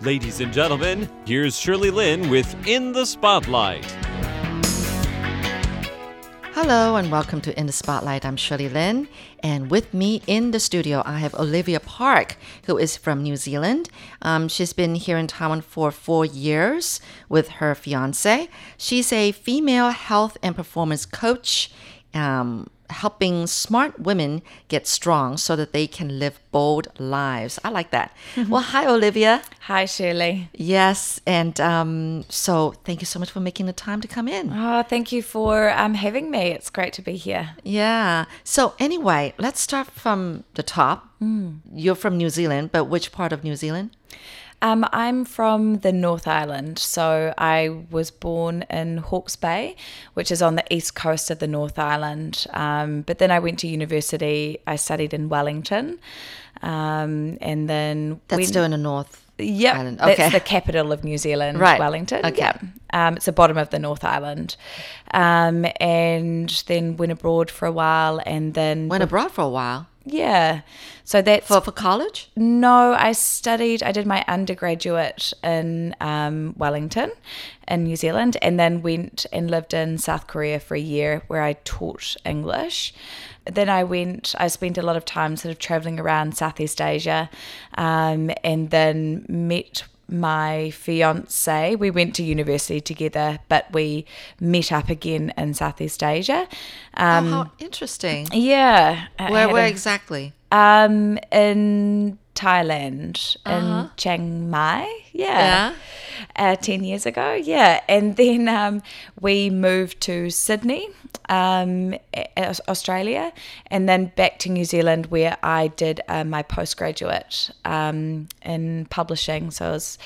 Ladies and gentlemen, here's Shirley Lin with In the Spotlight. Hello and welcome to In the Spotlight. I'm Shirley Lin, and with me in the studio I have Olivia Park, who is from New Zealand. Um, she's been here in Taiwan for four years with her fiance. She's a female health and performance coach. Um, helping smart women get strong so that they can live bold lives. I like that. well, hi, Olivia. Hi, Shirley. Yes, and um, so thank you so much for making the time to come in. Oh, thank you for um, having me. It's great to be here. Yeah. So, anyway, let's start from the top. You're from New Zealand, but which part of New Zealand? Um, I'm from the North Island, so I was born in Hawke's Bay, which is on the east coast of the North Island. Um, but then I went to university. I studied in Wellington, um, and then That's went- still in the North Yep, Island. that's the capital of New Zealand, Right. Wellington. Okay. Yeah, um, it's the bottom of the North Island, um, and then went abroad for a while, and then Went abroad for a while. Yeah, so that's For, for college? no, I studied. I did my undergraduate in um, Wellington, in New Zealand, and then went and lived in South Korea for a year, where I taught English. Then I went. I spent a lot of time sort of traveling around Southeast Asia, um, and then met my fiance. We went to university together, but we met up again in Southeast Asia. Um, oh, how interesting. yeah, Where, where a- exactly? um, in Thailand, in Chiang Mai. Yeah. Uh, 10 years ago. Yeah. And then um, we moved to Sydney, um, Australia, and then back to New Zealand where I did uh, my postgraduate um, in publishing. So it was,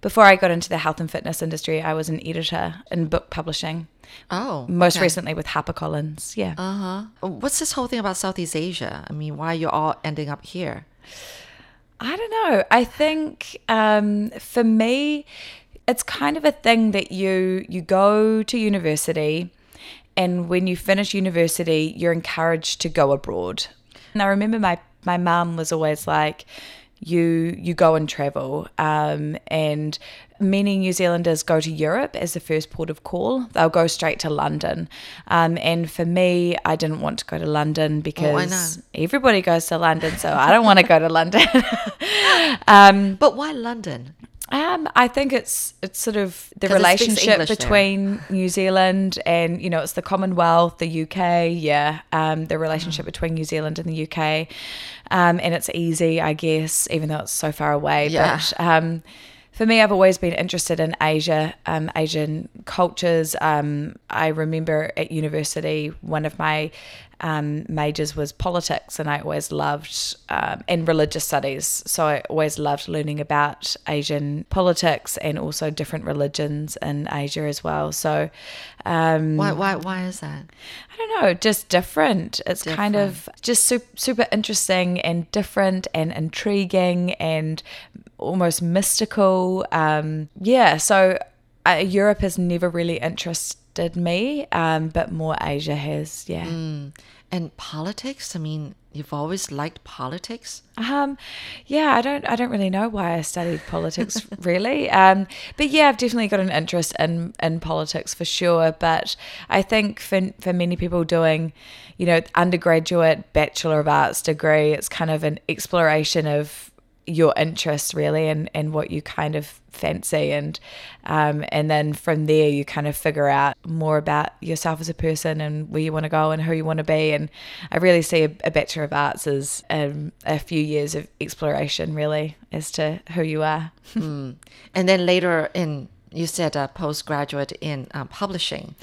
before I got into the health and fitness industry, I was an editor in book publishing. Oh. Most okay. recently with HarperCollins. Yeah. Uh-huh. What's this whole thing about Southeast Asia? I mean, why are you're all ending up here? I don't know. I think um, for me, it's kind of a thing that you you go to university, and when you finish university, you're encouraged to go abroad. And I remember my my mum was always like, "You you go and travel," um, and many New Zealanders go to Europe as the first port of call. They'll go straight to London, um, and for me, I didn't want to go to London because not? everybody goes to London, so I don't want to go to London. um, But why London? um, I think it's it's sort of the relationship English there. between New Zealand and you know it's the Commonwealth, the UK, yeah, um, the relationship Mm. between New Zealand and the UK, um, and it's easy, I guess, even though it's so far away. Yeah. But um, for me, I've always been interested in Asia, um, Asian cultures. Um, I remember at university, one of my um, majors was politics, and I always loved um, and religious studies. So I always loved learning about Asian politics and also different religions in Asia as well. So um, Why, why, why is that? I don't know, just different. It's kind of just super, super interesting and different and intriguing and almost mystical. Um, yeah, so uh, Europe has never really interested me, um, but more Asia has. Yeah. And politics? I mean, you've always liked politics? Um, yeah, I don't, I don't really know why I studied politics really. Um, but yeah, I've definitely got an interest in, in politics for sure. But I think for, for many people doing, you know, undergraduate Bachelor of Arts degree, it's kind of an exploration of your interests really and, and what you kind of fancy. And um, and then from there you kind of figure out more about yourself as a person and where you want to go and who you want to be. And I really see a, a Bachelor of Arts as um, a few years of exploration really as to who you are. And then later in, you said a postgraduate in um, publishing.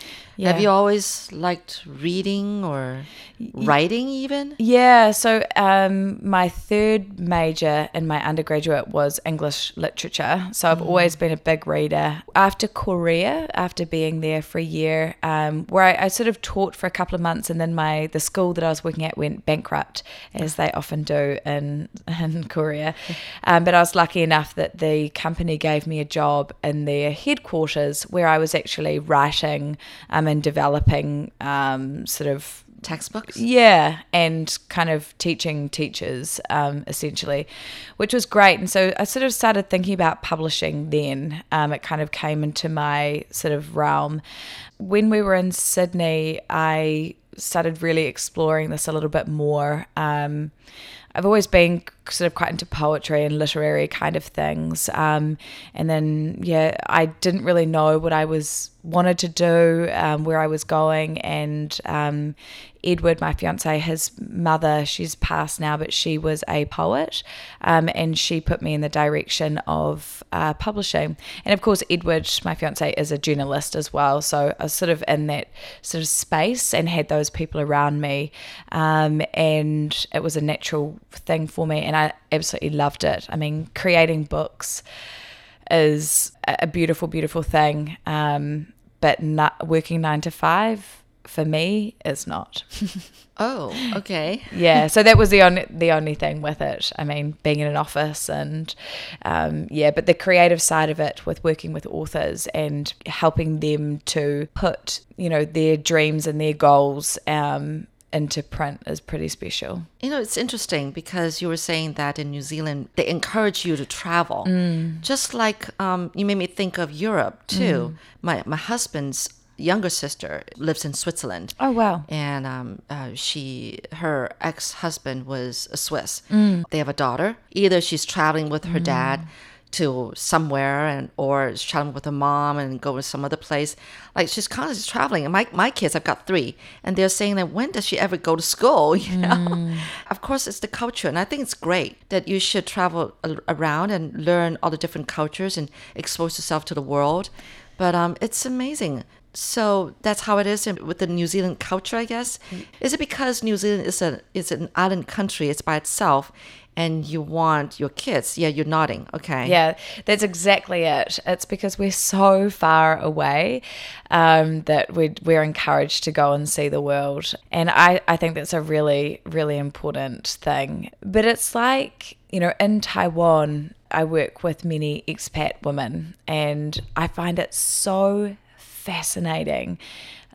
Have you always liked reading or writing even? Yeah, so um, my third major in my undergraduate was English literature. So I've always been a big reader. After Korea, after being there for a year, um, where I, I sort of taught for a couple of months, and then my the school that I was working at went bankrupt, as they often do in in Korea. Um, but I was lucky enough that the company gave me a job in their headquarters, where I was actually writing um, and developing um, sort of textbooks. Yeah, and kind of teaching teachers um, essentially, which was great. And so I sort of started thinking about publishing then. Um, it kind of came into my sort of realm. When we were in Sydney, I started really exploring this a little bit more. Um, I've always been sort of quite into poetry and literary kind of things. Um, and then, yeah, I didn't really know what I was wanted to do, um, where I was going. And um, Edward, my fiance, his mother, she's passed now, but she was a poet. Um, and she put me in the direction of uh, publishing. And of course, Edward, my fiance, is a journalist as well. So I was sort of in that sort of space and had those people around me. Um, and it was a natural thing for me. And I absolutely loved it. I mean, creating books is a beautiful, beautiful thing. Um, but not working nine to five for me is not. oh, okay. yeah, so that was the only the only thing with it. I mean, being in an office and um, yeah, but the creative side of it with working with authors and helping them to put you know their dreams and their goals um, into print is pretty special. You know, it's interesting because you were saying that in New Zealand they encourage you to travel, mm. just like um, you made me think of Europe too. Mm. My my husband's younger sister lives in Switzerland. Oh wow! And um, uh, she, her ex husband was a Swiss. Mm. They have a daughter. Either she's traveling with her dad to somewhere and or traveling with her mom and go to some other place. Like she's constantly traveling. And my, my kids, I've got three, and they're saying that when does she ever go to school? You know, mm. of course it's the culture, and I think it's great that you should travel around and learn all the different cultures and expose yourself to the world. But um, it's amazing. So that's how it is with the New Zealand culture, I guess. Mm. Is it because New Zealand is a is an island country? It's by itself, and you want your kids. Yeah, you're nodding. Okay. Yeah, that's exactly it. It's because we're so far away um, that we're, we're encouraged to go and see the world. And I, I think that's a really, really important thing. But it's like, you know, in Taiwan, I work with many expat women, and I find it so fascinating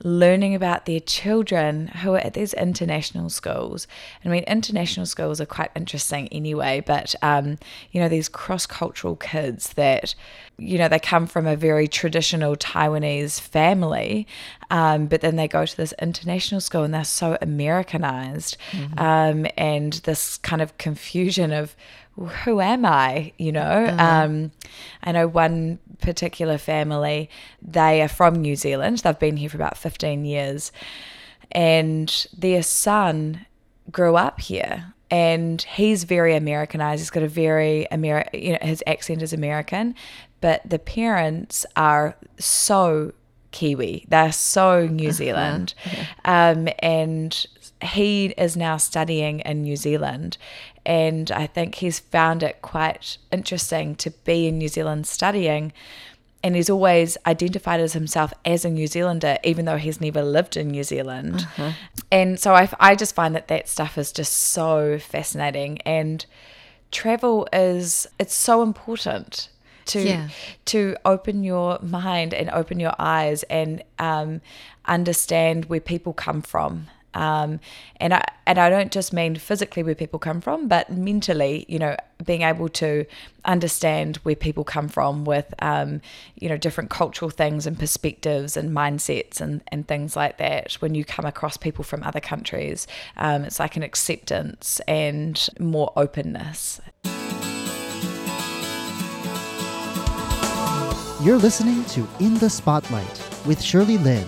learning about their children who are at these international schools. I mean, international schools are quite interesting anyway, but, um, you know, these cross cultural kids that, you know, they come from a very traditional Taiwanese family, um, but then they go to this international school and they're so Americanized. Mm-hmm. Um, and this kind of confusion of, who am I? You know, mm. um, I know one particular family, they are from New Zealand. They've been here for about 15 years. And their son grew up here and he's very Americanized. He's got a very Ameri- you know, his accent is American, but the parents are so Kiwi. They're so New uh-huh. Zealand. Uh-huh. Um, and he is now studying in New Zealand. And I think he's found it quite interesting to be in New Zealand studying. And he's always identified as himself as a New Zealander, even though he's never lived in New Zealand. Uh-huh. And so I, I just find that that stuff is just so fascinating. And travel is, it's so important to yeah. to open your mind and open your eyes and um, understand where people come from um, and I and I don't just mean physically where people come from, but mentally, you know, being able to understand where people come from with, um, you know, different cultural things and perspectives and mindsets and, and things like that. When you come across people from other countries, um, it's like an acceptance and more openness. You're listening to In the Spotlight with Shirley Lin.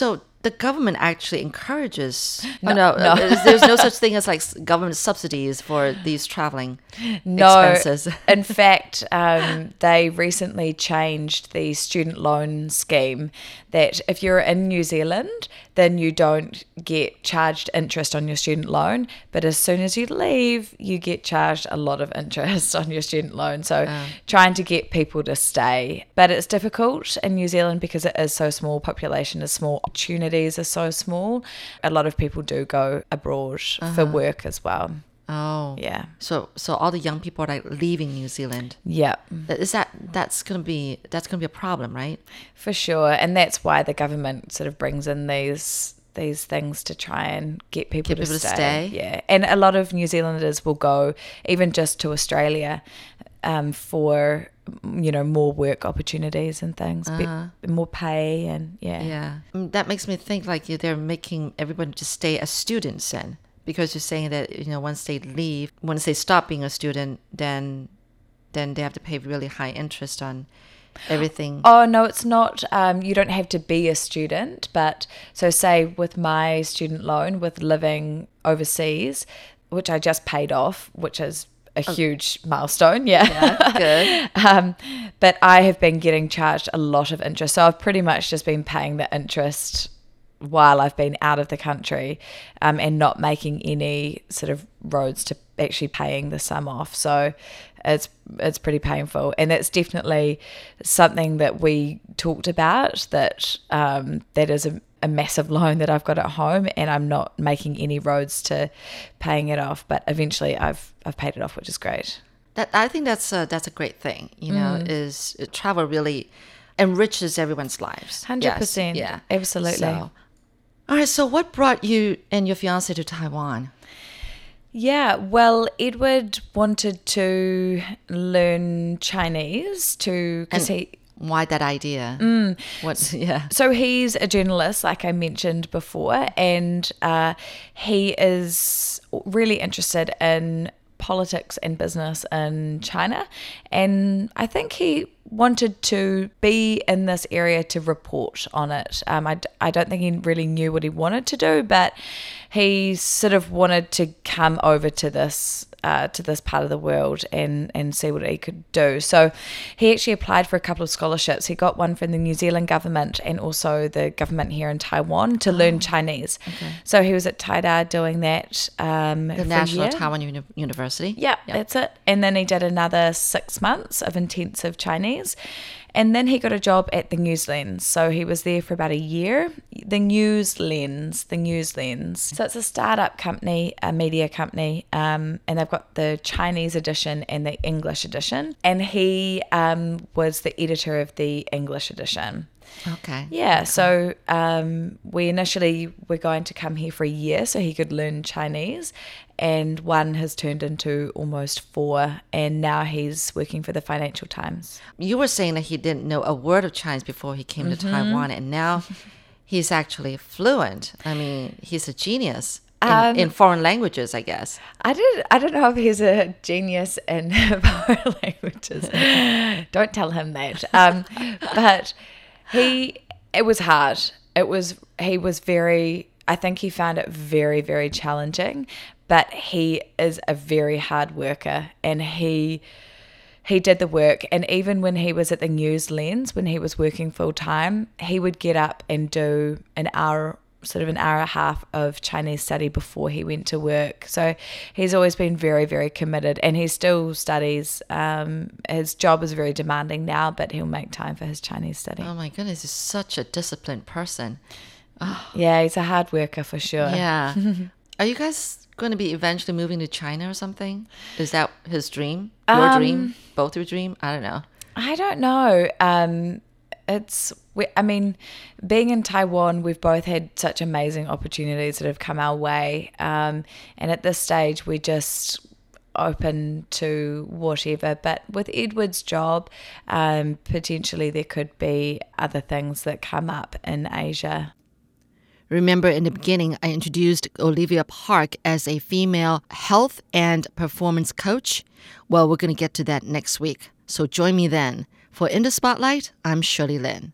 So the government actually encourages. No, no, no. Uh, there's no such thing as like government subsidies for these traveling no, expenses. in fact, um, they recently changed the student loan scheme that if you're in New Zealand, then you don't get charged interest on your student loan. But as soon as you leave, you get charged a lot of interest on your student loan. So oh. trying to get people to stay. But it's difficult in New Zealand because it is so small, population is small, opportunities are so small. A lot of people do go abroad uh-huh. for work as well. Oh. Yeah. So so all the young people are like leaving New Zealand. Yeah. Is that that's gonna be that's gonna be a problem, right? For sure, and that's why the government sort of brings in these these things to try and get people, Get to, people to stay. stay. Yeah, and a lot of New Zealanders will go even just to Australia um, for you know more work opportunities and things, be- more pay, and yeah, Uh-huh. Yeah. Mm, That makes me think like they're making everyone just stay as students then. Because you're saying that, you know, once they leave, once they stop being a student, then then they have to pay really high interest on everything. Oh no, it's not. Um, you don't have to be a student, but so say with my student loan with living overseas, which I just paid off, which is a huge milestone. Yeah. Good. um, but I have been getting charged a lot of interest, so I've pretty much just been paying the interest while I've been out of the country, um, and not making any sort of roads to actually paying the sum off. So it's it's pretty painful, and it's definitely something that we talked about. That um, that is a, a massive loan that I've got at home, and I'm not making any roads to paying it off. But eventually, I've I've paid it off, which is great. That I think that's a, that's a great thing. You know, is uh, travel really enriches everyone's lives. Hundred Yes, percent, Yeah, absolutely. So, all right. So, what brought you and your fiance to Taiwan? Yeah, well, Edward wanted to learn Chinese to because he. Why that idea? Mm. What's yeah? So he's a journalist, like I mentioned before, and uh, he is really interested in politics and business in China. And I think he wanted to be in this area to report on it. Um, I, I don't think he really knew what he wanted to do, but he sort of wanted to come over to this uh, to this part of the world and and see what he could do. So he actually applied for a couple of scholarships. He got one from the New Zealand government and also the government here in Taiwan to learn Chinese. Okay. So he was at Taida doing that. Um, The National. Taiwan Uni- University. Yeah, that's it. And then he did another six months of intensive Chinese. And then he got a job at the News Lens. So he was there for about a year. The News Lens, the News Lens. So it's a startup company, a media company, um, and they've got the Chinese edition and the English edition. And he um, was the editor of the English edition. Okay. Yeah, so um, we initially were going to come here for a year so he could learn Chinese, and one has turned into almost four, and now he's working for the Financial Times. You were saying that he didn't know a word of Chinese before he came to Mm-hmm. Taiwan, and now he's actually fluent. I mean, he's a genius in, Um, in foreign languages, I guess. I did. I don't know if he's a genius in foreign languages. don't tell him that. Um, but he, it was hard. It was. He was very. I think he found it very, very challenging. But he is a very hard worker, and he he did the work and even when he was at the news lens when he was working full time he would get up and do an hour sort of an hour and a half of chinese study before he went to work so he's always been very very committed and he still studies um, his job is very demanding now but he'll make time for his chinese study Oh my goodness, he's such a disciplined person. yeah he's a hard worker for sure Yeah. Are you guys going to be eventually moving to China or something? Is that his dream? Your Um, dream? Both your dream? I don't know. I don't know. Um, it's, we, I mean, being in Taiwan, we've both had such amazing opportunities that have come our way. Um, and at this stage, we're just open to whatever. But with Edward's job, um, potentially there could be other things that come up in Asia. Remember in the beginning, I introduced Olivia Park as a female health and performance coach? Well, we're going to get to that next week. So join me then. For In the Spotlight, I'm Shirley Lin.